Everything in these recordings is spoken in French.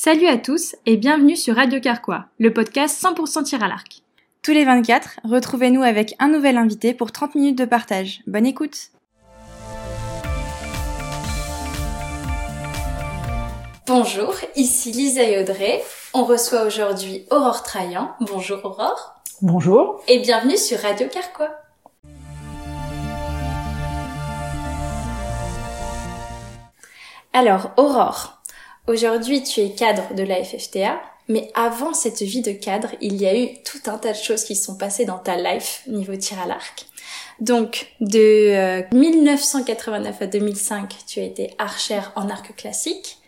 Salut à tous et bienvenue sur Radio Carquois, le podcast 100% tir à l'arc. Tous les 24, retrouvez-nous avec un nouvel invité pour 30 minutes de partage. Bonne écoute Bonjour, ici Lisa et Audrey. On reçoit aujourd'hui Aurore Traillant. Bonjour Aurore. Bonjour. Et bienvenue sur Radio Carquois. Alors Aurore, aujourd'hui tu es cadre de la FFTA, mais avant cette vie de cadre, il y a eu tout un tas de choses qui sont passées dans ta life niveau tir à l'arc. Donc, de 1989 à 2005, tu as été archère en arc classique.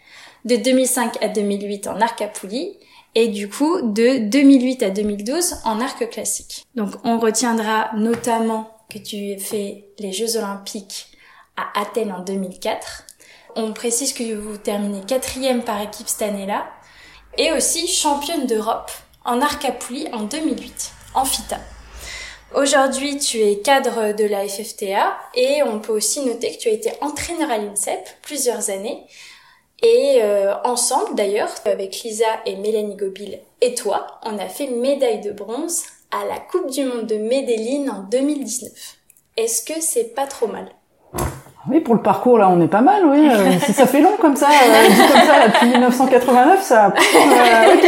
De 2005 à 2008 en arc à poulie. Et du coup, de 2008 à 2012 en arc classique. Donc, on retiendra notamment que tu fais les Jeux Olympiques à Athènes en 2004. On précise que vous terminez quatrième par équipe cette année-là et aussi championne d'Europe en arc à poulie en 2008, en FITA. Aujourd'hui, tu es cadre de la FFTA et on peut aussi noter que tu as été entraîneur à l'INSEP plusieurs années. Et euh, ensemble, d'ailleurs, avec Lisa et Mélanie Gobil et toi, on a fait médaille de bronze à la Coupe du Monde de Medellin en 2019. Est-ce que c'est pas trop mal? Oui, pour le parcours, là, on est pas mal, oui. Euh, si ça fait long comme ça, euh, dit comme ça, depuis 1989, ça... Euh, ok.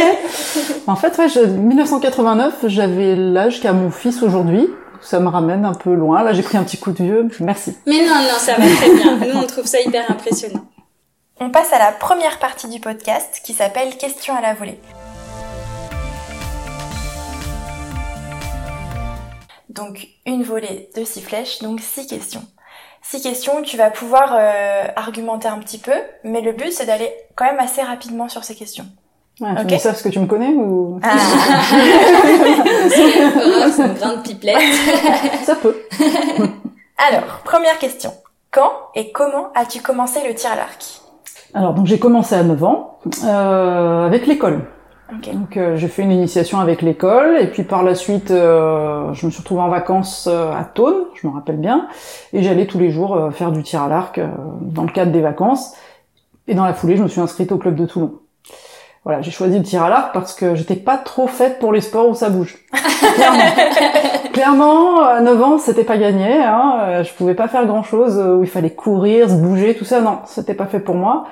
En fait, ouais, je, 1989, j'avais l'âge qu'a mon fils aujourd'hui. Ça me ramène un peu loin. Là, j'ai pris un petit coup de vieux. Merci. Mais non, non, ça va très bien. Nous, on trouve ça hyper impressionnant. On passe à la première partie du podcast qui s'appelle Questions à la volée. Donc, une volée de six flèches, donc six questions six questions, tu vas pouvoir euh, argumenter un petit peu, mais le but c'est d'aller quand même assez rapidement sur ces questions. Ouais, tu okay. me ce que tu me connais ou? Ah. C'est une grande pipelette. Ça peut. Alors, première question. Quand et comment as-tu commencé le tir à l'arc? Alors, donc j'ai commencé à 9 ans euh, avec l'école. Donc euh, j'ai fait une initiation avec l'école et puis par la suite euh, je me suis retrouvée en vacances euh, à Thônes, je me rappelle bien, et j'allais tous les jours euh, faire du tir à l'arc euh, dans le cadre des vacances. Et dans la foulée, je me suis inscrite au club de Toulon. Voilà, j'ai choisi le tir à l'arc parce que j'étais pas trop faite pour les sports où ça bouge. Clairement. Clairement, à 9 ans, c'était pas gagné. Hein. Je pouvais pas faire grand chose où il fallait courir, se bouger, tout ça. Non, c'était pas fait pour moi.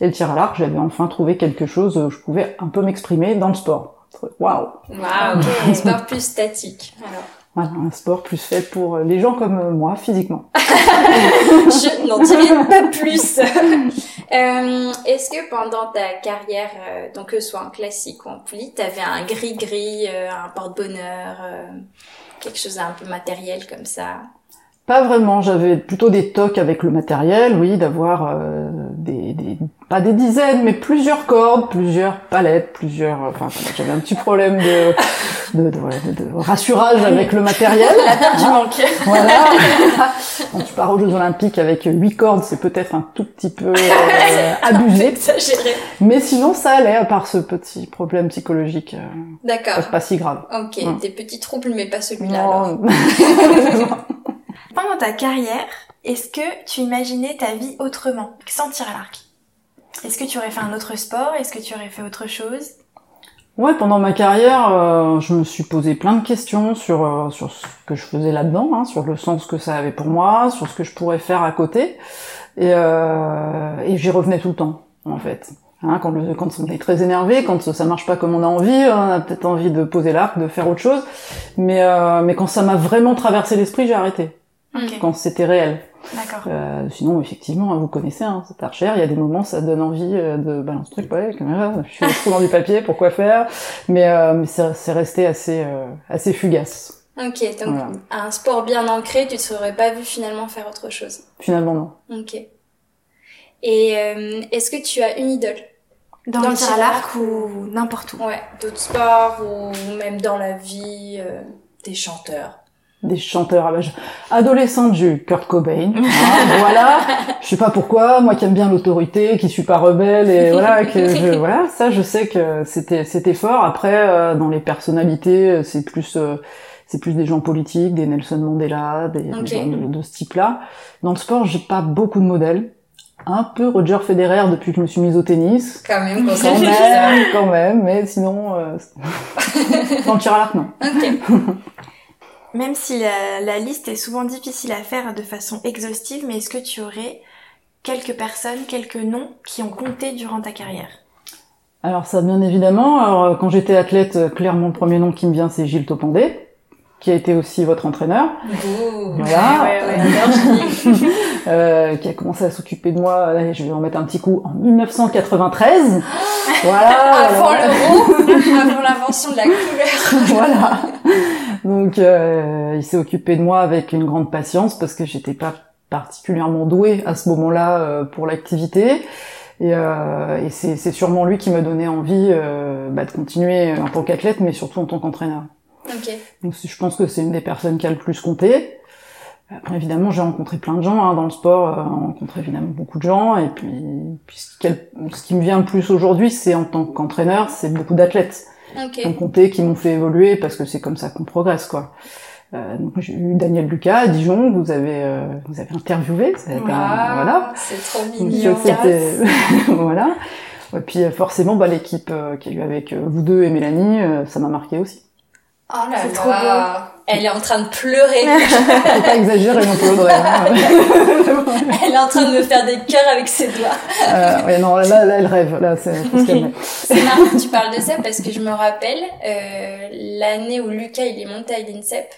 Et le tir à l'arc, j'avais enfin trouvé quelque chose où je pouvais un peu m'exprimer dans le sport. Waouh Waouh, un sport plus statique. Alors. Voilà, un sport plus fait pour les gens comme moi, physiquement. je n'en dirai pas plus. euh, Est-ce que pendant ta carrière, euh, donc que ce soit en classique ou en poulie, t'avais un gris-gris, euh, un porte-bonheur, quelque chose un peu matériel comme ça? Pas vraiment, j'avais plutôt des tocs avec le matériel, oui, d'avoir euh, des, des, pas des dizaines, mais plusieurs cordes, plusieurs palettes, plusieurs, enfin j'avais un petit problème de, de, de, de, rassurage avec le matériel. La peur du manque. Voilà. Quand tu pars aux Jeux Olympiques avec huit cordes, c'est peut-être un tout petit peu euh, abusé. Exagéré. Mais sinon ça allait, à part ce petit problème psychologique. Euh, D'accord. Pas, pas, si grave. Ok, ouais. des petits troubles, mais pas celui-là alors. Pendant ta carrière, est-ce que tu imaginais ta vie autrement, sans tir à l'arc. Est-ce que tu aurais fait un autre sport? Est-ce que tu aurais fait autre chose? Ouais, pendant ma carrière, euh, je me suis posé plein de questions sur euh, sur ce que je faisais là-dedans, hein, sur le sens que ça avait pour moi, sur ce que je pourrais faire à côté, et, euh, et j'y revenais tout le temps, en fait. Hein, quand, quand on est très énervé, quand ça marche pas comme on a envie, on a peut-être envie de poser l'arc, de faire autre chose, mais euh, mais quand ça m'a vraiment traversé l'esprit, j'ai arrêté. Okay. Quand c'était réel. D'accord. Euh, sinon, effectivement, vous connaissez, hein, cette archère, il y a des moments, ça donne envie euh, de balancer truc, ouais, caméra, je suis trop dans du papier, pourquoi faire? Mais, euh, mais c'est resté assez, euh, assez fugace. Ok, donc voilà. un sport bien ancré, tu te serais pas vu finalement faire autre chose Finalement, non. Ok. Et euh, est-ce que tu as une idole? Dans, dans le tir à l'arc ou n'importe où Ouais, d'autres sports ou même dans la vie, euh, des chanteurs des chanteurs à l'âge adolescente, j'ai eu Kurt Cobain. Hein, voilà. Je sais pas pourquoi, moi qui aime bien l'autorité, qui suis pas rebelle et voilà que je, voilà, ça je sais que c'était c'était fort. Après euh, dans les personnalités, c'est plus euh, c'est plus des gens politiques, des Nelson Mandela, des, gens de, de ce type-là. Dans le sport, j'ai pas beaucoup de modèles. un peu Roger Federer depuis que je me suis mise au tennis. Quand même, quand Quand même, quand même, mais sinon, euh, le tir à l'arc, non. Ok. Même si la, la liste est souvent difficile à faire de façon exhaustive, mais est-ce que tu aurais quelques personnes, quelques noms qui ont compté durant ta carrière? Alors ça, bien évidemment. Alors euh, quand j'étais athlète, euh, clairement le premier nom qui me vient, c'est Gilles Topandé, qui a été aussi votre entraîneur. Ouh. Voilà. Ouais, ouais, euh, qui a commencé à s'occuper de moi, allez, je vais en mettre un petit coup, en 1993. voilà. Avant l'euro, avant l'invention de la couleur. voilà. Donc euh, il s'est occupé de moi avec une grande patience parce que j'étais pas particulièrement douée à ce moment-là euh, pour l'activité. Et, euh, et c'est sûrement lui qui m'a donné envie euh, bah, de continuer en tant qu'athlète, mais surtout en tant qu'entraîneur. Ok. Donc je pense que c'est une des personnes qui a le plus compté. Après, évidemment, j'ai rencontré plein de gens hein, dans le sport. euh, on rencontre évidemment beaucoup de gens. Et puis, puis ce qui me vient le plus aujourd'hui, c'est en tant qu'entraîneur, c'est beaucoup d'athlètes Ok. qui ont compté, qui m'ont fait évoluer, parce que c'est comme ça qu'on progresse, quoi. Euh, donc j'ai eu Daniel Lucas à Dijon, vous avez euh, vous avez interviewé, ça été un- voilà. C'est trop mignon. voilà. Et puis euh, forcément, bah, l'équipe euh, qu'il y a eu avec euh, vous deux et Mélanie, ça m'a marqué aussi. Oh là C'est trop là. Elle est en train de pleurer. Faut pas exagérer non plus, Audrey. hein. Elle est en train de me faire des cœurs avec ses doigts. Euh, ouais, non, là, là, elle rêve. Là, c'est. C'est marrant que tu parles de ça parce que je me rappelle euh, l'année où Lucas il est monté à l'INSEP,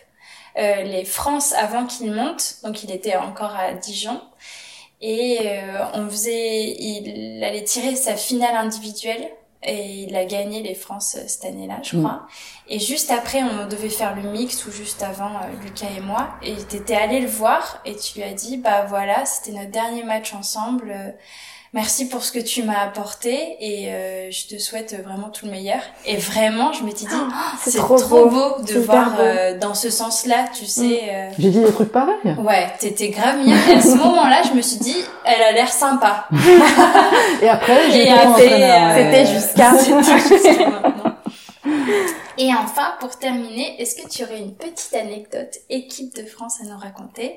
euh, les France avant qu'il monte, donc il était encore à Dijon et on faisait, il allait tirer sa finale individuelle et il a gagné les France euh, cette année-là, je Mm. crois. Et juste après, on devait faire le mix ou juste avant euh, Lucas et moi. Et t'étais allé le voir et tu lui as dit bah voilà, c'était notre dernier match ensemble. euh, Merci pour ce que tu m'as apporté et euh, je te souhaite vraiment tout le meilleur. Et vraiment, je m'étais dit, Oh, c'est trop trop, beau. beau, de voir beau. euh, dans ce sens-là, tu sais. euh, J'ai dit des trucs pareils. Ouais, t'étais grave mignonne. Et à ce moment-là, je me suis dit, elle a l'air sympa. Et après, j'ai été euh, C'était jusqu'à- C'était jusqu'à maintenant. Et enfin, pour terminer, est-ce que tu aurais une petite anecdote équipe de France à nous raconter?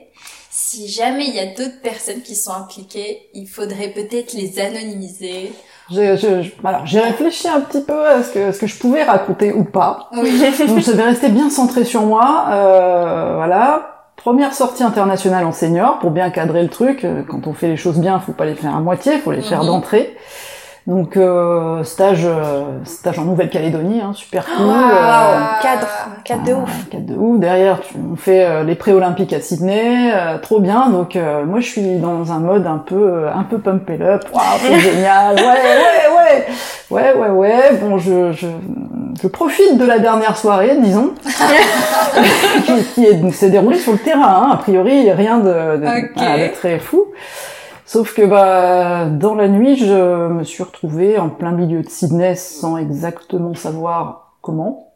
Si jamais il y a d'autres personnes qui sont impliquées, il faudrait peut-être les anonymiser. J'ai, je- je- alors, j'ai réfléchi un petit peu à ce que, ce que je pouvais raconter ou pas. Oui. Donc, je devais rester bien centré sur moi. Euh, voilà. Première sortie internationale en senior pour bien cadrer le truc. Euh, Quand on fait les choses bien, faut pas les faire à moitié, faut les faire Mhm. d'entrée. Donc euh, stage, euh, stage en Nouvelle-Calédonie, hein, super cool. Waouh, euh, cadre, cadre de ouf. cadre de ouf. Derrière, tu, on fait euh, les pré-olympiques à Sydney, euh, trop bien. Donc euh, moi, je suis dans un mode un peu, un peu pump it up. Waouh, c'est génial. Ouais, ouais, ouais, ouais, ouais, ouais. Bon, je, je, je profite de la dernière soirée, disons, qui, qui est- s'est déroulée sur le terrain. Hein. A priori, rien de, de, Ok. voilà, de très fou. Sauf que bah dans la nuit, je me suis retrouvée en plein milieu de Sydney sans exactement savoir comment,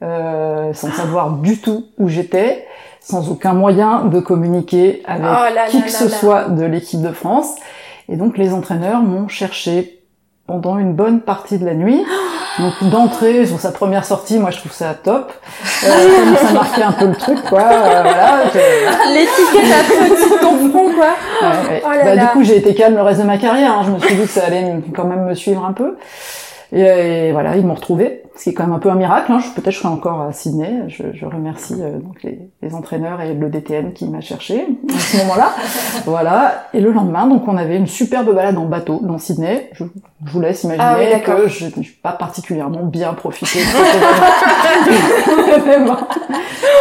euh, sans savoir du tout où j'étais, sans aucun moyen de communiquer avec Oh là qui là que là ce soit de l'équipe de France. Et donc les entraîneurs m'ont cherché pendant une bonne partie de la nuit. Donc d'entrée sur sa première sortie, moi je trouve ça top. Euh, comme ça marquait un peu le truc, quoi. euh, voilà. L'étiquette à de ton front, quoi. Ouais, ouais. Oh là Bah, là. Du coup, j'ai été calme le reste de ma carrière. hein. Je me suis dit que ça allait quand même me suivre un peu. Et, et voilà, ils m'ont retrouvé, ce qui est quand même un peu un miracle. Hein. Je- Peut-être je serai encore à Sydney. Je, je remercie euh, donc les, les entraîneurs et le DTN qui m'a cherché à ce moment-là. voilà. Et le lendemain, donc on avait une superbe balade en bateau dans Sydney. Je, je vous laisse imaginer Ah oui, que je n'ai pas particulièrement bien profité.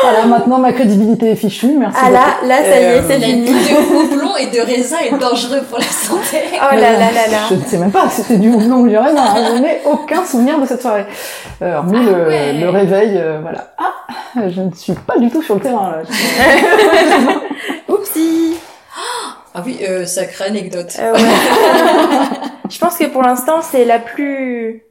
Voilà, maintenant ma crédibilité est fichue. Merci. Ah là, beaucoup. là, ça y Et, est, euh, c'est La fini. nuit de houblon et de raisin est dangereux pour la santé. Oh là là là là. Je ne sais même pas si c'était du houblon ou du raisin. hein. Je n'ai aucun souvenir de cette soirée. Euh, hormis Ah le, ouais. le réveil, euh, voilà. Ah, je ne suis pas du tout sur le terrain là. Oupsie. Ah oui, euh, sacrée anecdote. Euh, ouais. Je pense que pour l'instant, c'est la plus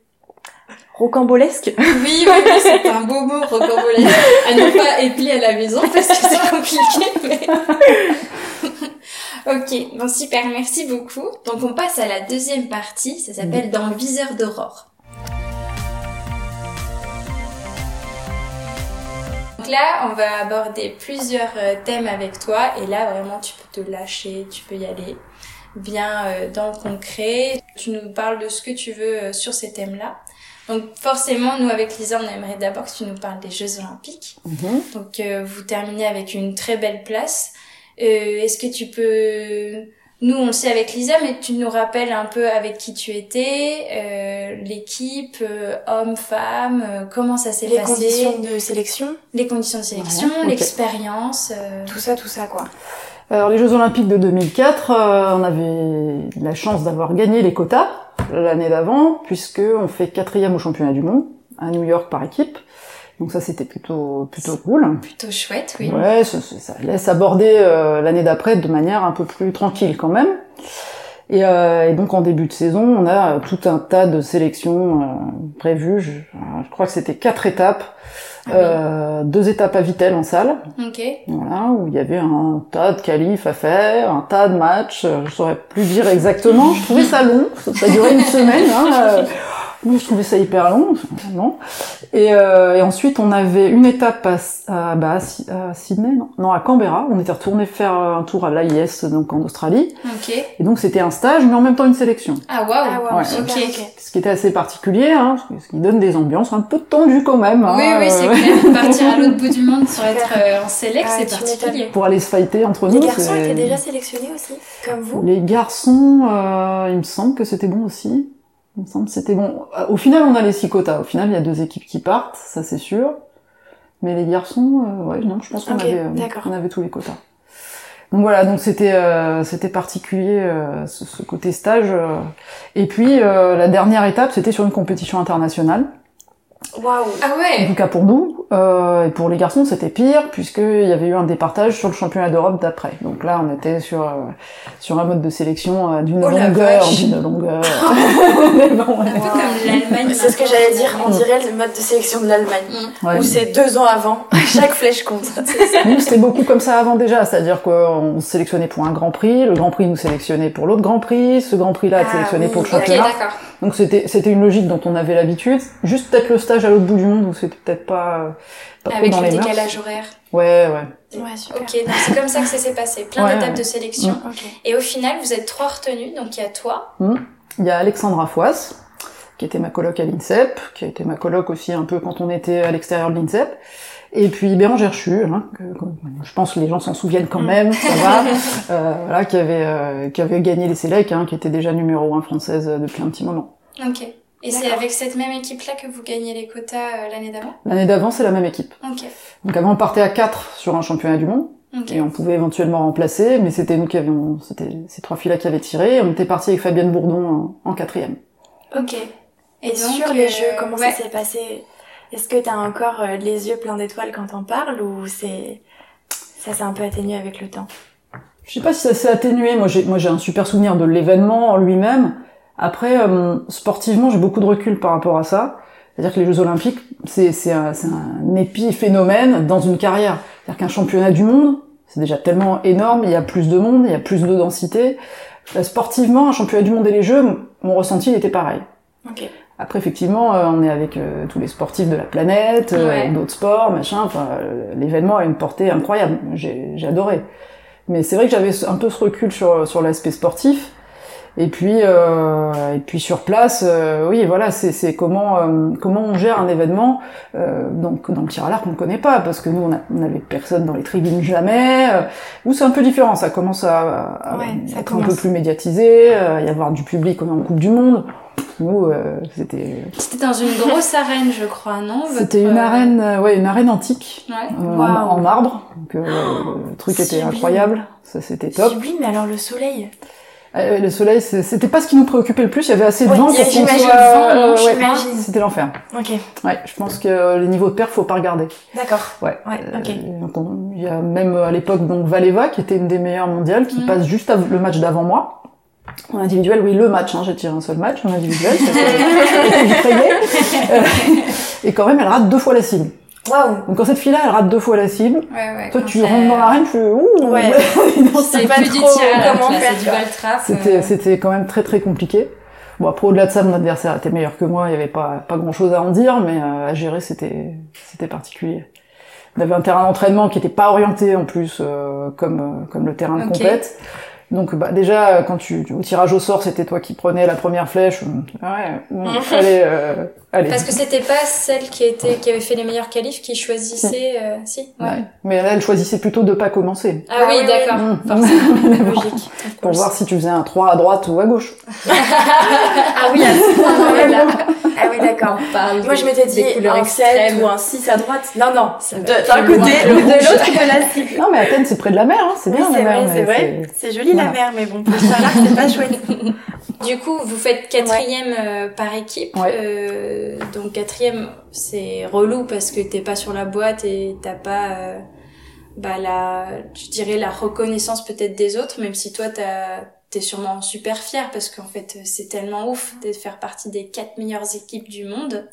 rocambolesque. Oui, oui, oui, c'est un beau mot rocambolesque. À ne pas épeler à la maison parce que c'est compliqué, mais... ok, bon super, merci beaucoup. Donc on passe à la deuxième partie, ça s'appelle Dans le viseur d'aurore. Là, on va aborder plusieurs euh, thèmes avec toi et là vraiment tu peux te lâcher, tu peux y aller. bien euh, dans le concret. Tu nous parles de ce que tu veux euh, sur ces thèmes-là. Donc forcément, nous avec Lisa, on aimerait d'abord que tu nous parles des Jeux Olympiques. Mhm. Donc euh, vous terminez avec une très belle place. Euh, Est-ce que tu peux... Nous, on le sait avec Lisa, mais tu nous rappelles un peu avec qui tu étais, euh, l'équipe, euh, hommes, femmes, euh, comment ça s'est Les passé, conditions de sélection, les conditions de sélection, l'expérience. euh, tout ça, tout ça, quoi. Alors les Jeux Olympiques de 2004, euh, on avait la chance d'avoir gagné les quotas l'année d'avant, puisque on fait quatrième au championnat du monde à New York par équipe. Donc ça c'était plutôt plutôt cool. plutôt chouette, oui. Ouais, ça, ça- laisse aborder euh, l'année d'après de manière un peu plus tranquille quand même. Et, euh, et donc en début de saison, on a euh, tout un tas de sélections euh, prévues. Je, je crois que c'était quatre étapes, Ah oui. euh, deux étapes à Vittel en salle. Ok. Voilà, où il y avait un tas de qualifs à faire, un tas de matchs, euh, je saurais plus dire exactement, je trouvais ça long, ça durait une semaine, hein, moi, je trouvais ça hyper long, non. Et, euh, et ensuite on avait une étape à, à, bah, à Si- à Sydney, non, non, à Canberra, on était retourné faire un tour à l'AIS, donc en Australie, Ok. et donc c'était un stage, mais en même temps une sélection. Ah waouh. Ah Ouais. Ok. ok. Ce qui était assez particulier, hein, ce qui donne des ambiances un peu tendues quand même. hein, Oui, oui, c'est euh, clair. Partir à l'autre bout du monde pour Super. être euh, en select, Ah, c'est particulier. Pour aller se fighter entre Les nous. garçons c'est- étaient déjà sélectionnés aussi, comme vous Les garçons, euh, il me semble que c'était bon aussi. Il me semble que c'était bon. Au final, on a les six quotas. Au final, il y a deux équipes qui partent, ça c'est sûr. Mais les garçons, euh, ouais, non, je pense qu'on avait, euh, on avait tous les quotas. Donc voilà, donc c'était euh, c'était particulier euh, ce, ce côté stage. euh. Et puis euh, la dernière étape, c'était sur une compétition internationale. Waouh Ah En ouais. tout cas pour nous. Euh, et pour les garçons, c'était pire puisqu'il y avait eu un départage sur le championnat d'Europe d'après. Donc là, on était sur euh, sur un mode de sélection euh, d'une Oh longueur, d'une longueur. Mais bon, Un peu comme l'Allemagne. C'est ce que j'allais dire, on finalement. dirait le mode de sélection de l'Allemagne. Mm. ouais. Où c'est deux ans avant, chaque flèche compte. Nous, c'était beaucoup comme ça avant déjà, c'est-à-dire qu'on se sélectionnait pour un Grand Prix, le Grand Prix nous sélectionnait pour l'autre Grand Prix, ce Grand Prix-là Ah est sélectionné oui, pour le championnat. d'accord. Donc c'était c'était une logique dont on avait l'habitude. Juste peut-être le stage à l'autre bout du monde où c'était peut-être pas pas trop Avec dans le les mœurs. décalage horaire. Ouais, ouais. Ouais, super. Ok, donc c'est comme ça que ça s'est passé. Plein Ouais, d'étapes ouais. de sélection. Ok. Et au final, vous êtes trois retenus. Donc il y a toi. Il y a Alexandra Foisse, qui était ma coloc à l'INSEP, qui a été ma coloc aussi un peu quand on était à l'extérieur de l'INSEP. Et puis Bérangère Chu, hein, que, que- je pense que les gens s'en souviennent quand même, ça va, euh, voilà, qui avait euh, qui avait gagné les Sélec, hein, qui était déjà numéro un française depuis un petit moment. Ok. Et c'est avec cette même équipe-là que vous gagnez les quotas euh, l'année d'avant? L'année d'avant, c'est la même équipe. Ok. Donc avant, on partait à 4 sur un championnat du monde, Ok. et on pouvait éventuellement remplacer, mais c'était nous qui avions, c'était ces trois filles-là qui avaient tiré, on était parti avec Fabienne Bourdon en, en quatrième. Ok. Et, donc, sur les euh, jeux, comment ouais. ça s'est passé? Est-ce que t'as encore euh, les yeux pleins d'étoiles quand t'en parles ou c'est ça s'est un peu atténué avec le temps? Je sais pas si ça s'est atténué. Moi, j'ai, moi, j'ai un super souvenir de l'événement en lui-même. Après, euh, sportivement, j'ai beaucoup de recul par rapport à ça. C'est-à-dire que les Jeux Olympiques, c'est, c'est un, c'est un épiphénomène dans une carrière. C'est-à-dire qu'un championnat du monde, c'est déjà tellement énorme. Il y a plus de monde, il y a plus de densité. Euh, Sportivement, un championnat du monde et les Jeux, mon ressenti, il était pareil. Ok. Après, effectivement, euh, on est avec euh, tous les sportifs de la planète, euh, Ouais. d'autres sports, machin. Enfin, l'événement a une portée incroyable. J'ai, j'ai adoré. Mais c'est vrai que j'avais un peu ce recul sur sur l'aspect sportif. Et puis euh, et puis sur place, euh, oui, voilà, c'est comment euh, comment on gère un événement. Euh, donc dans le tir à l'arc, on ne connaît pas parce que nous on n'avait personne dans les tribunes jamais. Euh, où c'est un peu différent. Ça commence à, à Ouais, ça être un peu plus médiatisé, euh, y avoir du public. On est en Coupe du Monde. Nous, euh, c'était C'était dans une grosse arène, je crois, non c'était une arène, euh, ouais, une arène antique Ouais. en, marbre. Donc euh, le truc était incroyable. Ça c'était top. Sublime, mais alors le soleil. Euh, le soleil, c'était pas ce qui nous préoccupait le plus. Il y avait assez de Ouais, vent pour qu'on soit. euh, j'imagine. C'était l'enfer. Ok, Ouais, je pense que les niveaux de perf, faut pas regarder. d'accord. Ouais. Ouais, ok. Euh, donc, on- Il y a même euh, à l'époque donc Valeva qui était une des meilleures mondiales qui Mhm. passe juste le match d'avant moi. En individuel, oui, le match, hein, j'ai tiré un seul match en individuel. Euh, Et quand même, elle rate deux fois la cible. Waouh. Donc quand cette fille-là, elle rate deux fois la cible, Ouais, ouais. toi tu rentres dans l'arène, tu fais ouh Ouais. C'est pas plus du trop tir à l'arc, comment là, faire, c'est du quoi. ball trap. C'était, euh, c'était quand même très très compliqué. Bon après au-delà de ça, mon adversaire était meilleur que moi, il y avait pas pas grand chose à en dire, mais euh, à gérer c'était c'était particulier. On avait un terrain d'entraînement qui était pas orienté en plus euh, comme euh, comme le terrain de compète. Donc bah déjà quand tu au tirage au sort c'était toi qui prenais la première flèche. Ah ouais, allez, euh, allez. Parce que c'était pas celle qui était qui avait fait les meilleurs qualifs qui choisissait euh, si. Ouais. Ouais. Mais là, elle choisissait plutôt de pas commencer. Ah, Ah oui, oui, d'accord. Mm. Forcément. Logique. Pour voir si tu faisais un 3 à droite ou à gauche. Ah oui, à ce moment-là. Ah oui, d'accord. Moi, je m'étais dit un 7 extrêmes. ou un 6 à droite. Non, non. D'un côté de l'autre de la cible. Non mais Athènes c'est près de la mer, hein. c'est Oui, bien c'est la mer. vrai, c'est vrai. C'est joli la mer, mais bon, pour ça, là, c'est pas chouette. Du coup, vous faites quatrième euh, par équipe. Ouais. Euh, donc quatrième, c'est relou parce que t'es pas sur la boîte et t'as pas, euh, bah la, je dirais la reconnaissance peut-être des autres, même si toi t'as, t'es sûrement super fier parce qu'en fait c'est tellement ouf de faire partie des quatre meilleures équipes du monde.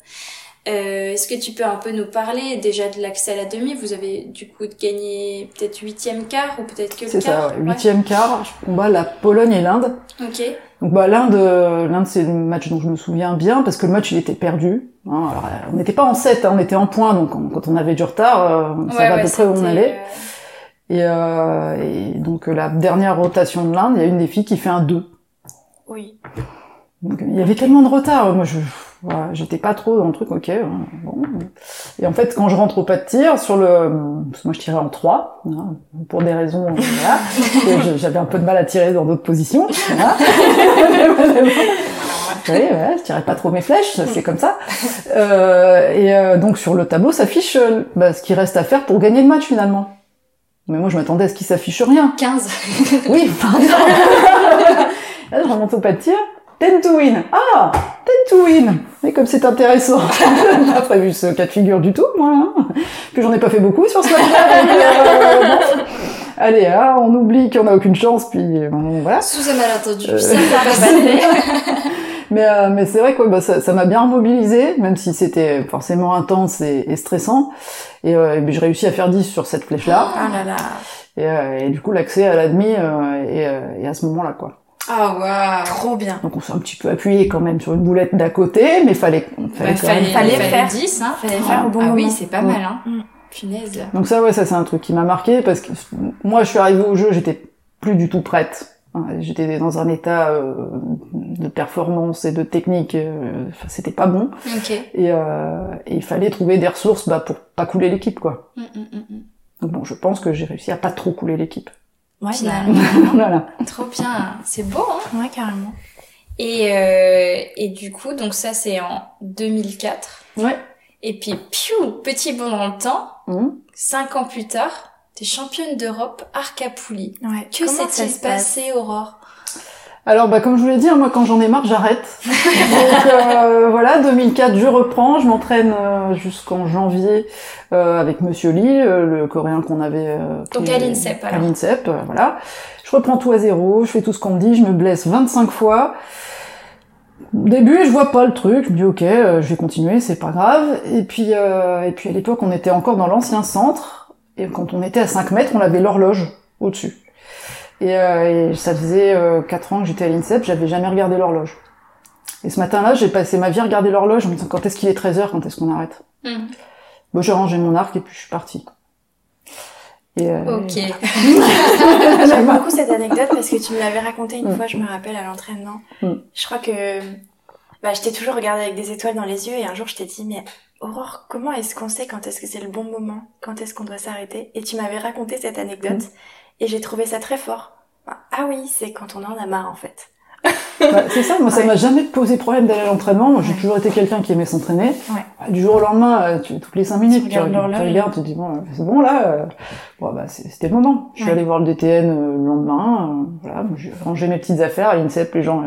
Euh, Est-ce que tu peux un peu nous parler déjà de l'accès à la demi? Vous avez du coup gagné peut-être huitième quart ou peut-être que le C'est ça, ouais. huitième quart, je combats la Pologne et l'Inde. Ok. Donc bah l'Inde, euh, l'Inde c'est le match dont je me souviens bien parce que le match il était perdu. Hein, alors, euh, on n'était pas en 7, hein, on était en point, donc on- quand on avait du retard, euh, on savait à peu près où on allait. euh, Et, euh, et donc la dernière rotation de l'Inde, il y a une des filles qui fait un 2. Oui. Donc il y avait tellement de retard, moi je voilà, j'étais pas trop dans le truc, ok. hein, bon. Et en fait quand je rentre au pas de tir sur le parce que moi je tirais en 3 hein, pour des raisons euh, voilà, j'avais un peu de mal à tirer dans d'autres positions, voilà. Oui, ouais, je tirais pas trop mes flèches, c'est comme ça. Euh, et euh, donc sur le tableau s'affiche euh, bah, ce qui reste à faire pour gagner le match finalement. Mais moi je m'attendais à ce qu'il s'affiche rien. 15. Oui, pardon. Là, je remonte au pas de tir. Ten to win. Ah, ten to win. Et comme c'est intéressant, j'ai pas prévu ce cas de figure du tout, moi. Hein. Puis j'en ai pas fait beaucoup sur ce match-là. donc, euh, bon. Allez, hein, on oublie qu'on a aucune chance, puis euh, bon, voilà. Sous un malentendu. Euh, Ça. Mais, euh, mais c'est vrai que ouais, bah, ça ça m'a bien mobilisé, même si c'était forcément intense et, et stressant. Et, euh, et je réussis à faire 10 sur cette flèche-là. Ah là là. Et, euh, et du coup, l'accès à la demi euh, est, euh, est à ce moment-là, quoi. Ah waouh. Trop bien. Donc on s'est un petit peu appuyé quand même sur une boulette d'à côté, mais fallait, fallait Bah, quand même. fallait, fallait fallait faire. 10, hein. Fallait faire au bon ah moment. oui, c'est pas Ouais. mal, hein. Mm. Punaise. Donc ça, ouais, ça c'est un truc qui m'a marqué parce que moi, je suis arrivée au jeu, j'étais plus du tout prête. J'étais dans un état euh, de performance et de technique, euh, enfin, c'était pas bon. Et, euh, et il fallait trouver des ressources bah, pour pas couler l'équipe, quoi. Mm, mm, mm. Donc bon, je pense que j'ai réussi à pas trop couler l'équipe. Ouais, Finalement. voilà. Trop bien. C'est beau, hein. bah, ouais, carrément. Et, euh, et du coup, donc ça, c'est en 2004. Ouais. Et puis, piou, petit bond dans le temps. Hum. Cinq ans plus tard, t'es championne d'Europe arc à poulie. Ouais. Que s'est-il passé, Aurore? Alors, bah, comme je vous l'ai dit, hein, moi, quand j'en ai marre, j'arrête. Donc, euh, voilà, 2004, je reprends, je m'entraîne euh, jusqu'en janvier euh, avec Monsieur Lee, euh, le coréen qu'on avait... euh, Donc, à l'INSEP, À l'INSEP, euh, voilà. Je reprends tout à zéro, je fais tout ce qu'on me dit, je me blesse 25 fois. Au début, je vois pas le truc, je me dis ok, euh, je vais continuer, c'est pas grave. Et puis, euh, et puis à l'époque, on était encore dans l'ancien centre, et quand on était à 5 mètres, on avait l'horloge au-dessus. Et, euh, et ça faisait euh, 4 ans que j'étais à l'INSEP, j'avais jamais regardé l'horloge. Et ce matin-là, j'ai passé ma vie à regarder l'horloge en me disant quand est-ce qu'il est 13h, quand est-ce qu'on arrête? Mm. Bon, j'ai rangé mon arc et puis je suis partie. Et, euh, Ok. J'aime beaucoup cette anecdote parce que tu me l'avais raconté une Mm. fois, je me rappelle, à l'entraînement. Mm. Je crois que bah, je t'ai toujours regardé avec des étoiles dans les yeux et un jour je t'ai dit, mais Aurore, comment est-ce qu'on sait quand est-ce que c'est le bon moment Quand est-ce qu'on doit s'arrêter? Et tu m'avais raconté cette anecdote et j'ai trouvé ça très fort. Ah oui, c'est quand on en a marre en fait. Bah, c'est ça, moi ça Ouais. m'a jamais posé problème d'aller à l'entraînement. Moi j'ai Ouais. toujours été quelqu'un qui aimait s'entraîner. Ouais. Bah, Du jour au lendemain, euh, tu, toutes les cinq minutes, tu, regardes tu l'horloge. regardes, tu te dis bon, euh, c'est bon là. euh, bon, bah, c'était le moment. Je suis allée voir le DTN euh, le lendemain. euh, voilà, j'ai rangé mes petites affaires à l'INSEP. Les gens,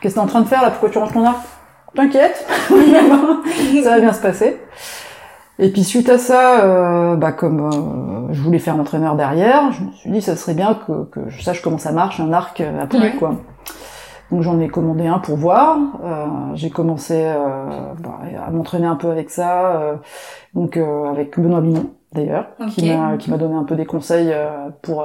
qu'est-ce que t'es en train de faire là? Pourquoi tu ranges ton arc? T'inquiète, ça va bien se passer. Et puis suite à ça, euh, bah comme euh, je voulais faire entraîneur derrière, je me suis dit ça serait bien que, que je sache comment ça marche un arc à Ouais. quoi. Donc j'en ai commandé un pour voir. Euh, j'ai commencé bah, à m'entraîner un peu avec ça, donc avec Benoît Bimon d'ailleurs, qui m'a qui m'a donné un peu des conseils pour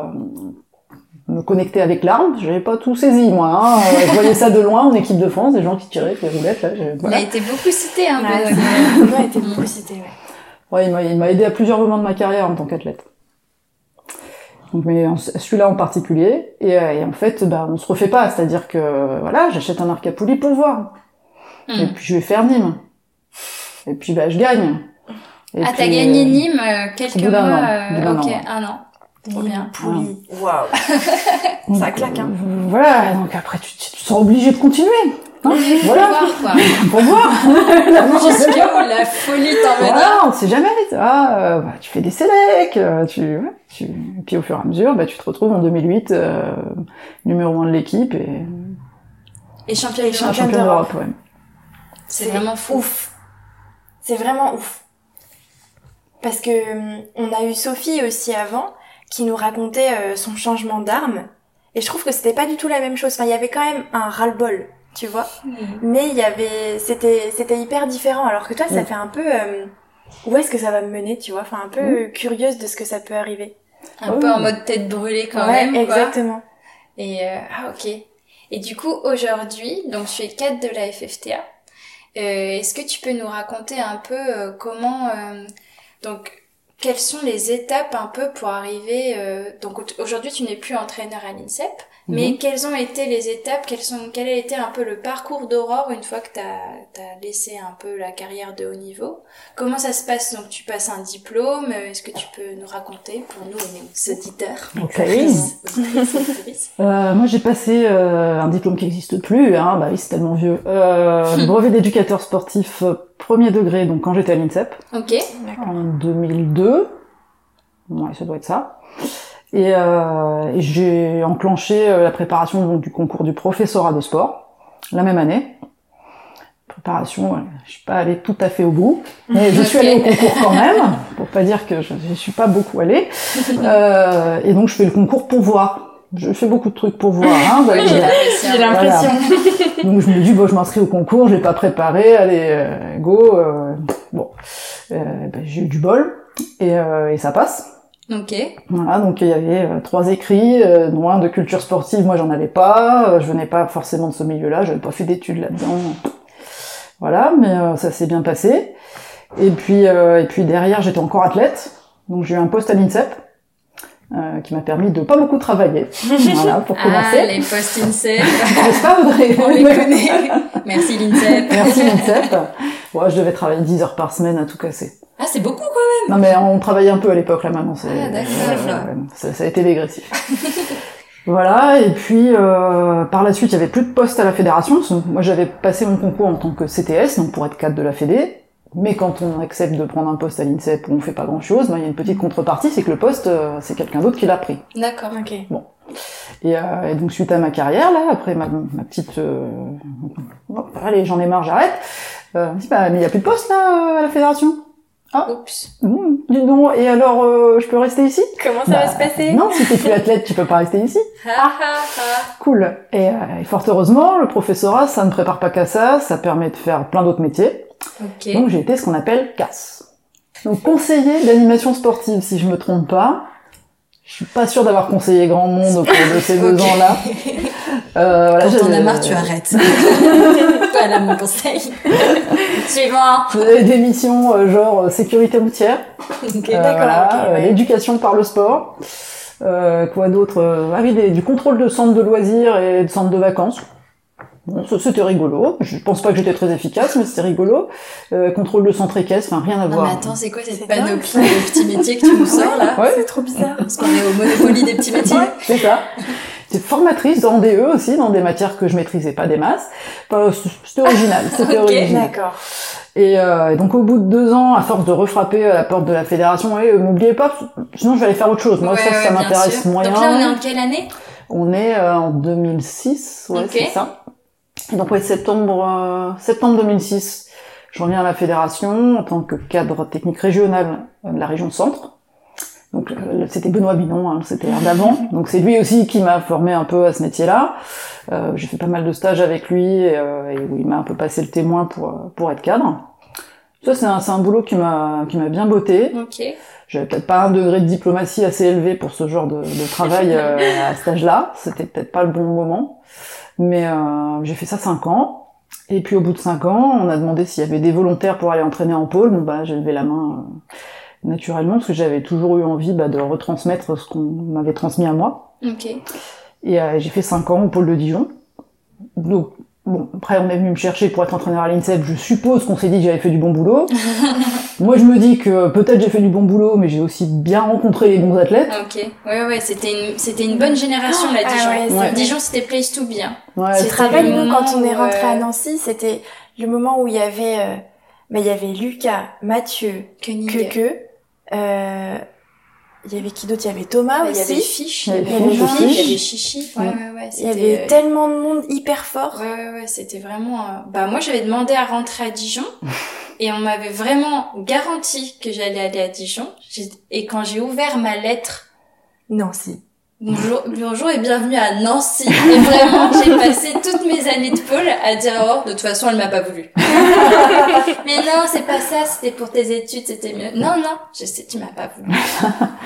me connecter avec l'arme. J'avais pas tout saisi moi. Hein. Je voyais ça de loin en équipe de France, des gens qui tiraient avec les roulettes là. j'ai- Il voilà. a été beaucoup cité, hein, Ouais, Benoît. c'est- Benoît était beaucoup cité, ouais. Ouais, il m'a, il m'a aidé à plusieurs moments de ma carrière en tant qu'athlète. Donc, mais celui-là en particulier. Et, euh, et en fait, bah, on se refait pas. C'est-à-dire que voilà, j'achète un arc à poulie pour voir. Et Hmm. puis je vais faire Nîmes. Et puis bah je gagne. Et Ah, t'as gagné euh, Nîmes euh, quelques mois. an, euh, ok, an. un an. Trop bien. Poulie. Waouh. donc, Ça claque, hein. Voilà, donc après tu, tu te sens obligé de continuer. Hein, voilà, Voir, quoi. pour voir. Jusqu'où la folie t'emmènera. Voilà, on sait jamais. Ah, euh, bah, tu fais des sélects, euh, tu, ouais, tu, et puis au fur et à mesure, bah, tu te retrouves en 2008 euh, numéro un de l'équipe et Et championne Championne d'Europe. Ouais. C'est vraiment fou. Ouf. C'est vraiment ouf. Parce que hum, on a eu Sophie aussi avant qui nous racontait euh, son changement d'arme et je trouve que c'était pas du tout la même chose. Enfin, il y avait quand même un ras-le-bol, tu vois. Mais il y avait c'était c'était hyper différent alors que toi ça fait un peu euh, où est-ce que ça va me mener, tu vois? Enfin un peu euh, curieuse de ce que ça peut arriver. Un Oh. peu en mode tête brûlée quand ouais, même. quoi. exactement. Et euh, ah ok. Et du coup aujourd'hui, donc tu es cadre de la FFTA. Euh, Est-ce que tu peux nous raconter un peu euh, comment euh, donc quelles sont les étapes un peu pour arriver euh, donc au- aujourd'hui tu n'es plus entraîneur à l'INSEP, mais Mhm. quelles ont été les étapes, quels sont quel a été un peu le parcours d'Aurore une fois que tu as, laissé un peu la carrière de haut niveau? Comment ça se passe? Donc tu passes un diplôme, euh, est-ce que tu peux nous raconter pour nous les auditeurs? Ok. Euh, moi, j'ai passé euh, un diplôme qui n'existe plus, hein, bah oui, c'est tellement vieux. Euh, brevet d'éducateur sportif euh, premier degré, donc quand j'étais à l'INSEP, Ok. en 2002. Ouais, ça doit être ça. Et, euh, et j'ai enclenché euh, la préparation donc, du concours du professorat de sport la même année. Préparation, ouais, je suis pas allée tout à fait au bout, mais je suis allée au concours quand même, pour pas dire que je, je suis pas beaucoup allée. Euh, et donc je fais le concours pour voir. Je fais beaucoup de trucs pour voir. Hein, j'ai l'impression. J'ai donc je me dis bon je m'inscris au concours, je l'ai pas préparé, allez euh, go. euh, bon, euh, ben, j'ai eu du bol et, euh, et ça passe. Ok. Voilà donc il y avait euh, trois écrits, euh, dont un de culture sportive, moi j'en avais pas, euh, je venais pas forcément de ce milieu-là, j'avais pas fait d'études là-dedans. Voilà, mais euh, ça s'est bien passé. Et puis euh, et puis derrière j'étais encore athlète, donc j'ai eu un poste à l'INSEP. euh, qui m'a permis de pas beaucoup travailler, voilà, pour Ah, commencer. les post INSEP. N'est-ce pas Audrey On les connaît. Merci l'INSEP. Merci l'INSEP. Ouais, je devais travailler 10 heures par semaine à tout casser. Ah, c'est beaucoup Non mais on travaillait un peu à l'époque là maintenant, c'est Ah, d'accord. euh, ça, ça a été dégressif. voilà, et puis euh, par la suite, il y avait plus de poste à la fédération. Moi, j'avais passé mon concours en tant que CTS, donc pour être cadre de la Fédé. Mais quand on accepte de prendre un poste à l'INSEP où on fait pas grand chose, il y a une petite contrepartie, c'est que le poste, euh, c'est quelqu'un d'autre qui l'a pris. D'accord. Ok. Et, euh, et donc suite à ma carrière là, après ma, ma petite, euh, bon, allez j'en ai marre, j'arrête. Euh, je me dis, bah, mais il y a plus de poste là euh, à la fédération? Oups. Mmh, dis donc, et alors euh, je peux rester ici? Comment ça Bah, va se passer? Non, si t'es plus athlète, tu peux pas rester ici. Ha. Cool. Et, euh, et fort heureusement, le professorat, ça ne prépare pas qu'à ça, ça permet de faire plein d'autres métiers. Ok. Donc j'ai été ce qu'on appelle CAS. Donc conseiller d'animation sportive, si je me trompe pas. Je suis pas sûre d'avoir conseillé grand monde au cours de ces deux ans-là. Euh, voilà, Quand t'en as marre, tu arrêtes. voilà mon conseil. Suivant. Des missions euh, genre euh, sécurité routière, euh, d'accord, voilà, ouais. l'éducation par le sport, euh, quoi d'autre Ah oui, des- du contrôle de centres de loisirs et de centres de vacances. Bon, ça, c'était rigolo. Je pense pas que j'étais très efficace, mais c'était rigolo. Euh, contrôle de centre équestre, enfin rien à Non voir. mais attends, c'est quoi cette panoplie de petits métiers que tu nous sors là Ouais, C'est trop bizarre. Parce qu'on est au Monopoly des petits métiers. Ouais, c'est ça. J'étais formatrice dans DE aussi, dans des matières que je maîtrisais pas des masses. Enfin, C'était original, c'était Ok. original. D'accord. Et, euh, et donc au bout de deux ans, à force de refrapper à la porte de la fédération, et m'oubliez pas, sinon je vais aller faire autre chose. Moi Ouais, ça, ouais, ça m'intéresse moyen. Donc là, on est en quelle année? On est, euh, en 2006, ouais, Ok. c'est ça. Donc ouais, septembre, euh, septembre 2006, je reviens à la fédération en tant que cadre technique régional de la région Centre. Donc euh, c'était Benoît Binon, hein, c'était l'ère d'avant. Donc c'est lui aussi qui m'a formé un peu à ce métier-là. Euh, J'ai fait pas mal de stages avec lui et, euh, et où il m'a un peu passé le témoin pour euh, pour être cadre. Ça c'est un, c'est un boulot qui m'a qui m'a bien botté. Ok. J'avais peut-être pas un degré de diplomatie assez élevé pour ce genre de, de travail euh, à cet âge-là. C'était peut-être pas le bon moment. Mais euh, j'ai fait ça cinq ans. Et puis au bout de cinq ans, on a demandé s'il y avait des volontaires pour aller entraîner en pôle. Bon bah j'ai levé la main. euh, naturellement parce que j'avais toujours eu envie bah, de retransmettre ce qu'on m'avait transmis à moi. Ok. Et euh, j'ai fait 5 ans au pôle de Dijon. Donc, bon, après, on est venu me chercher pour être entraîneur à l'INSEP. Je suppose qu'on s'est dit que j'avais fait du bon boulot. Moi, je me dis que peut-être j'ai fait du bon boulot, mais j'ai aussi bien rencontré les bons athlètes. Ok. Ouais, ouais, c'était une, c'était une bonne génération, là, Ah Dijon. ouais, c'est Ouais. Dijon, c'était place to be. hein. Ouais, Tu te C'était rappelles, le nous, moment quand on est où, rentré euh, à Nancy, c'était le moment où il y avait, euh, bah, il y avait Lucas, Mathieu, Koenig. Keke, euh, il y avait qui d'autre? Il y avait Thomas Bah, Il y avait aussi. Fiche, Il y il y avait Fiche aussi. il y avait Chichi. Ouais, ouais, ouais. Il y c'était, avait euh, tellement de monde hyper fort. Ouais, ouais, ouais, c'était vraiment... euh, Bah, moi, j'avais demandé à rentrer à Dijon. Et on m'avait vraiment garanti que j'allais aller à Dijon. Et quand j'ai ouvert ma lettre, Nancy. Bonjour, bonjour et bienvenue à Nancy. Et vraiment, j'ai passé toutes mes années de pôle à dire, oh, de toute façon, elle m'a pas voulu. Mais non, c'est pas ça, c'était pour tes études, c'était mieux. Non, non, je sais, tu m'as pas voulu.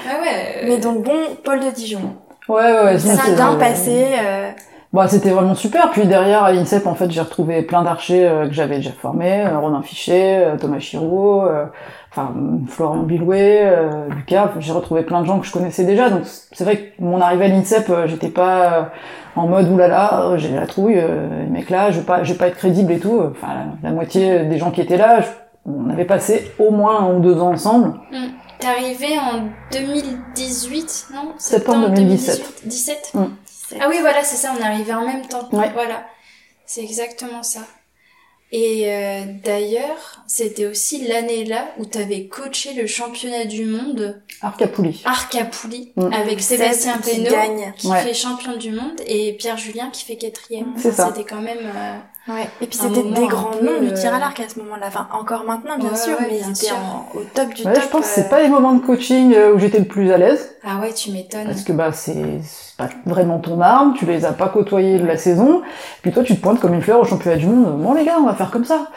Ah ouais. euh, Mais donc bon, Paul de Dijon. ouais, ouais. Cinq c'est- ans passés, euh, Bah, c'était vraiment super. Puis derrière, à l'INSEP, en fait, j'ai retrouvé plein d'archers euh, que j'avais déjà formés. euh, Romain Fichet, euh, Thomas Chiraud, euh, enfin, Florian Bilouet, euh, Lucas. Enfin, J'ai retrouvé plein de gens que je connaissais déjà. Donc, c'est vrai que mon arrivée à l'INSEP, euh, j'étais pas euh, en mode oulala, euh, j'ai la trouille, euh, les mecs là, je vais pas, je vais pas être crédible et tout. Enfin, la, la moitié des gens qui étaient là, je- on avait passé au moins un ou deux ans ensemble. T'es arrivé en 2018, non? Septembre 2017. 17 Mm. Ah oui, voilà, c'est ça, on est arrivé en même temps. Ouais. Voilà, c'est exactement ça. Et euh, d'ailleurs, c'était aussi l'année-là où t'avais coaché le championnat du monde Arcapouli. Arcapouli Mm. avec Sébastien qui Pénaud gagne. qui Ouais. fait champion du monde et Pierre Julien qui fait quatrième. C'est Enfin, ça. C'était quand même. euh, Ouais. Et puis c'était moment des grands noms du euh, tir à l'arc à ce moment-là. Enfin, encore maintenant, bien Ouais, sûr, ouais, mais bien ils étaient sûr. en- au top du Ouais, top. je pense que c'est euh, pas les moments de coaching euh, où j'étais le plus à l'aise. Ah ouais, tu m'étonnes. Parce que bah c'est pas vraiment ton arme, tu les as pas côtoyés de la saison, puis toi tu te pointes comme une fleur au championnat du monde. Bon les gars, on va faire comme ça.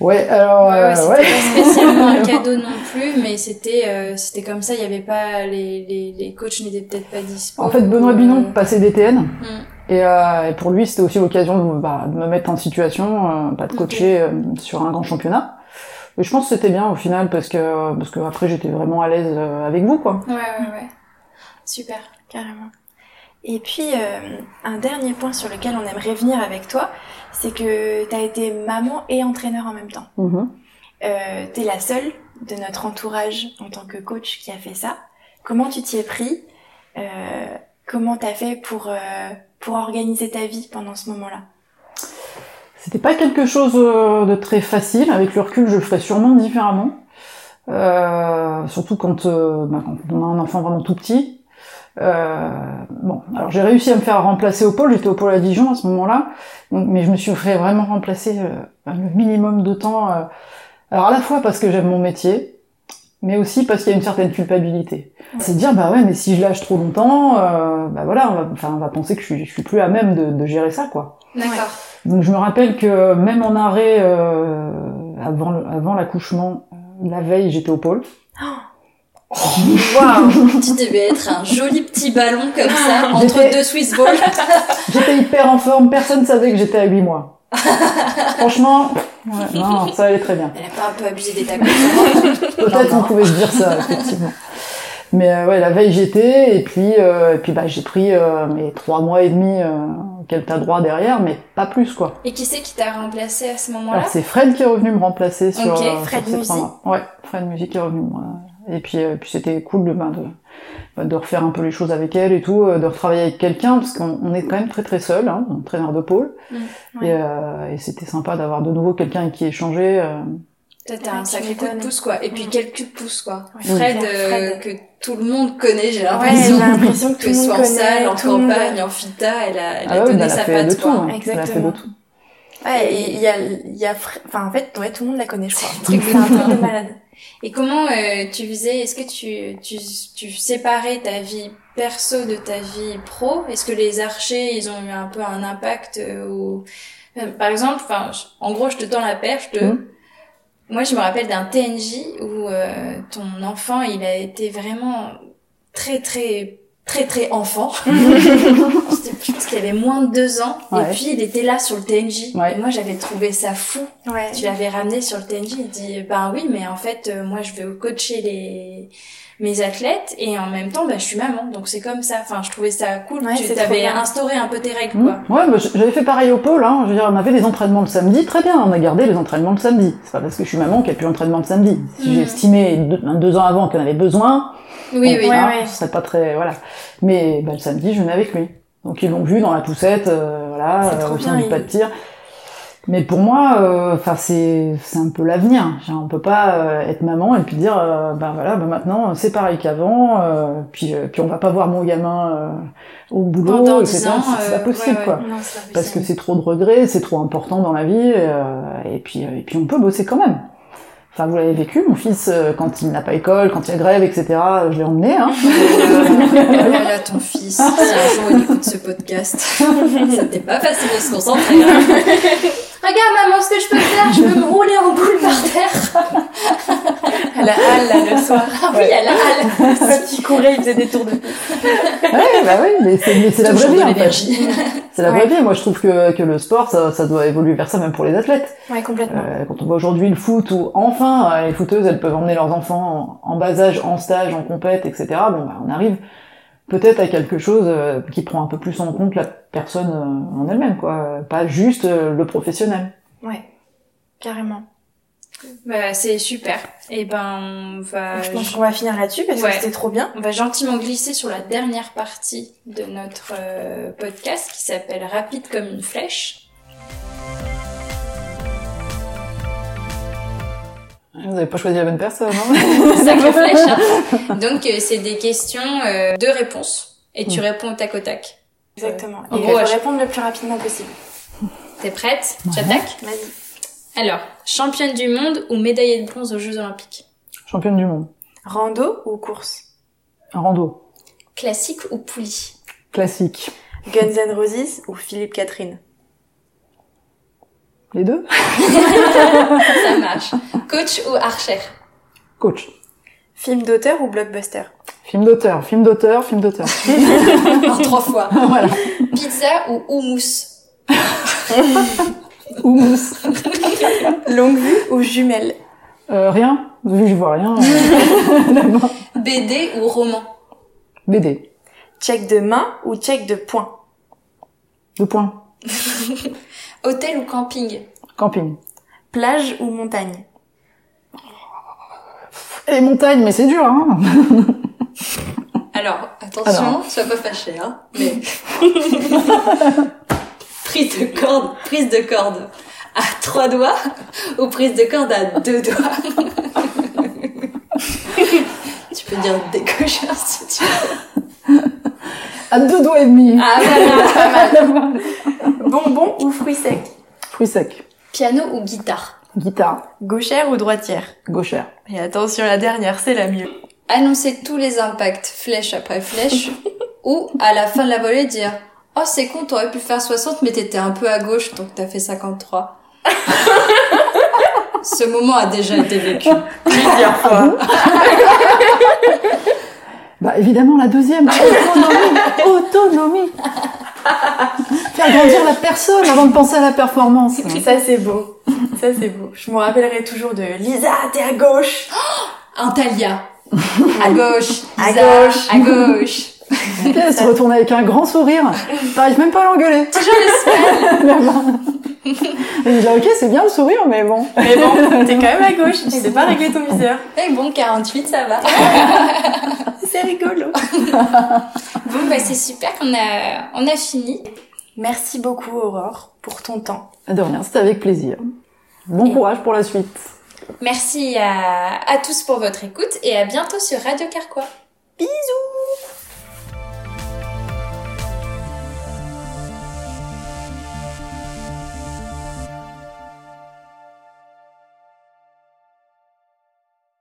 Ouais, alors Ouais, euh, ouais, c'était ouais. pas spécialement un cadeau non plus, mais c'était euh, c'était comme ça. Il y avait pas les les, les coachs n'étaient peut-être pas dispo. En fait, Benoît Euh, Binon passait DTN. Mm. Et, euh, et pour lui, c'était aussi l'occasion de, bah, de me mettre en situation, euh, pas de Ok. coacher euh, sur un grand championnat. Et je pense que c'était bien au final parce que parce que après j'étais vraiment à l'aise euh, avec vous quoi. Ouais, ouais, ouais. Super. Carrément. Et puis, euh, un dernier point sur lequel on aimerait venir avec toi, c'est que tu as été maman et entraîneur en même temps. Euh, tu es la seule de notre entourage en tant que coach qui a fait ça. Comment tu t'y es pris? Euh, Comment t'as fait pour, euh, pour organiser ta vie pendant ce moment-là C'était pas quelque chose euh, de très facile. Avec le recul, je le ferais sûrement différemment. Euh, surtout quand, euh, bah, quand on a un enfant vraiment tout petit. Euh, bon, alors j'ai réussi à me faire remplacer au pôle. J'étais au pôle à Dijon à ce moment-là, mais je me suis fait vraiment remplacer euh, le minimum de temps. alors à la fois parce que j'aime mon métier, mais aussi parce qu'il y a une certaine culpabilité. C'est de dire bah ouais, mais si je lâche trop longtemps, euh, bah voilà, on va, enfin on va penser que je suis, je suis plus à même de, de gérer ça quoi. D'accord. Donc je me rappelle que même en arrêt euh, avant le- avant l'accouchement, euh, la veille j'étais au pôle. Waouh tu devais être un joli petit ballon comme ça entre J'étais- deux Swiss balls. J'étais hyper en forme, personne savait que j'étais à 8 mois. Franchement, ouais, non, ça allait très bien. Elle a pas un peu abusé des tacos Peut-être Non, on non. pouvait se dire ça, effectivement. Mais euh, ouais, la veille j'étais, et puis euh, et puis bah j'ai pris euh, mes trois mois et demi euh, auxquels t'as droit derrière, mais pas plus quoi. Et qui c'est qui t'a remplacé à ce moment-là? Alors c'est Fred qui est revenu me remplacer sur, Ok, euh, Fred sur ces trois mois. Ouais, Fred Music est revenu. moi. Et puis, euh, puis c'était cool de, ben, de, ben, de refaire un peu les choses avec elle et tout, euh, de retravailler avec quelqu'un, parce qu'on on est quand même très très seul, hein, entraîneur de pôle. Mm, ouais. Et, euh, et c'était sympa d'avoir de nouveau quelqu'un avec qui échanger. euh. T'as Ouais, un sacré coup de pouce, quoi. Et puis, Mm. quel coup de pouce, quoi. Ouais, Fred, Fred, euh, Fred. que tout le monde connaît, j'ai Ouais, l'impression. j'ai l'impression que que tout le ce monde soit en connaît, salle, en tout le monde- campagne, en fita, elle a, elle a Ah ouais, donné bah, elle a sa fait de patte, tout. quoi. hein. Elle a fait de Exactement. tout. Ouais, et il y a, il y a, enfin, en fait, ouais, tout le monde la connaît, je crois. C'est un truc de malade. Et comment euh, tu faisais Est-ce que tu, tu, tu séparais ta vie perso de ta vie pro? Est-ce que les archers, ils ont eu un peu un impact euh, ou... euh, Par exemple, enfin, en gros, je te tends la perche de... Mhm. Moi, je me rappelle d'un TNJ où euh, ton enfant, il a été vraiment très très très très enfant. C'était- je pense qu'il avait moins de deux ans. Ouais. Et puis il était là sur le TNJ. Ouais. Et moi j'avais trouvé ça fou. Ouais. Tu l'avais ramené sur le TNJ. Il dit ben oui, mais en fait euh, moi je vais coacher les mes athlètes et en même temps bah, je suis maman donc c'est comme ça enfin je trouvais ça cool Ouais, tu bien. instauré un peu tes règles Mmh. quoi Ouais, bah, j'avais fait pareil au pôle. Hein. Je veux dire, on avait les entraînements le samedi, très bien. On a gardé les entraînements le samedi. C'est pas parce que je suis maman qu'il n'y a plus d'entraînement le samedi. Si Mhm. j'ai estimé deux, deux ans avant qu'on avait besoin, oui bon, oui Ouais, hein, ouais. ce serait pas très voilà. Mais bah, le samedi, je venais avec lui. Donc ils l'ont vu dans la poussette, euh, voilà, trop au sein bien, du pas de tir. Mais pour moi, euh, enfin c'est c'est un peu l'avenir. On peut pas euh, être maman et puis dire euh, bah voilà, bah maintenant c'est pareil qu'avant. euh, puis euh, puis on va pas voir mon gamin euh, au boulot, Pendant etc. 10 ans, C'est- pas possible ouais, ouais. quoi Non, c'est pas parce que c'est trop de regrets, c'est trop important dans la vie, euh, et puis et puis on peut bosser quand même. Enfin, vous l'avez vécu, mon fils, quand il n'a pas école, quand il y a grève, etc., je l'ai emmené, hein. Voilà ton fils, si un jour il écoute ce podcast, ça t'est pas facile de se concentrer. hein. Regarde maman, ce que je peux faire, je peux me rouler en boule par terre. À la halle, là, le soir. Ah oui, à la halle. Quand il courait, il faisait des tours de Ouais, bah oui, mais c'est, mais c'est la vraie vie, en fait. C'est la Ouais. vraie vie. Moi, je trouve que, que le sport, ça, ça doit évoluer vers ça, même pour les athlètes. Ouais, complètement. Euh, quand on voit aujourd'hui le foot, où enfin, euh, les footeuses, elles peuvent emmener leurs enfants en, en bas âge, en stage, en compète, etc., bon, bah, on arrive peut-être à quelque chose euh, qui prend un peu plus en compte la personne euh, en elle-même, quoi. Pas juste euh, le professionnel. Ouais. Carrément. Bah, c'est super. Et ben, on va, je pense qu'on va finir là-dessus parce Ouais. que c'était trop bien. on va gentiment glisser sur la dernière partie de notre euh, podcast qui s'appelle Rapide comme une flèche. Vous avez pas choisi la bonne personne, hein flèche. hein. Donc, euh, c'est des questions euh, de réponses. Et tu Mm. réponds au tac au tac. Exactement. En Et gros, il faut répondre le plus rapidement possible. T'es prête? Ouais. J'attaque Vas-y. Alors, championne du monde ou médaillée de bronze aux Jeux Olympiques? Championne du monde. Rando ou course? Rando. Classique ou poulie? Classique. Guns N' Roses ou Philippe Catherine? Les deux Ça marche. Coach ou archer Coach. Film d'auteur ou blockbuster Film d'auteur, film d'auteur, film d'auteur. Trois fois. voilà. Pizza ou houmous Houmous. Longue vue ou jumelle Euh, rien. Vu que je vois rien. euh. BD ou roman BD. Check de main ou check de poing Deux points. Hôtel ou camping Camping. Plage ou montagne Et montagne, mais c'est dur, hein Alors, attention, Alors. sois pas fâché, hein. Mais... prise de corde, prise de corde à trois doigts ou prise de corde à deux doigts Tu peux dire décocheur si tu veux. À deux doigts et demi. Ah voilà Bonbon ou fruits secs Fruits secs. Piano ou guitare Guitare. Gauchère ou droitière Gauchère. Et attention, la dernière, c'est la mieux. Annoncer tous les impacts flèche après flèche ou à la fin de la volée dire Oh c'est con, t'aurais pu faire 60 mais t'étais un peu à gauche donc t'as fait 53. Ce moment a déjà été vécu. Plusieurs fois. Bah évidemment la deuxième. Autonomie. Autonomie. Faire grandir la personne avant de penser à la performance. Ça, c'est beau. Ça, c'est beau. Je me rappellerai toujours de Lisa, t'es à gauche Antalya. À gauche. À gauche. À gauche. Et elle se retourne avec un grand sourire. T'arrives même pas à l'engueuler. Toujours le smile. Et je dis ok c'est bien le sourire mais bon. Mais bon, t'es quand même à gauche, tu sais pas régler ton viseur. Mais bon, 48, ça va. C'est rigolo. Bon, bah c'est super qu'on a, on a fini. Merci beaucoup, Aurore, pour ton temps. De rien, c'était avec plaisir. Bon Et- courage pour la suite. Merci à, à tous pour votre écoute et à bientôt sur Radio Carquois. Bisous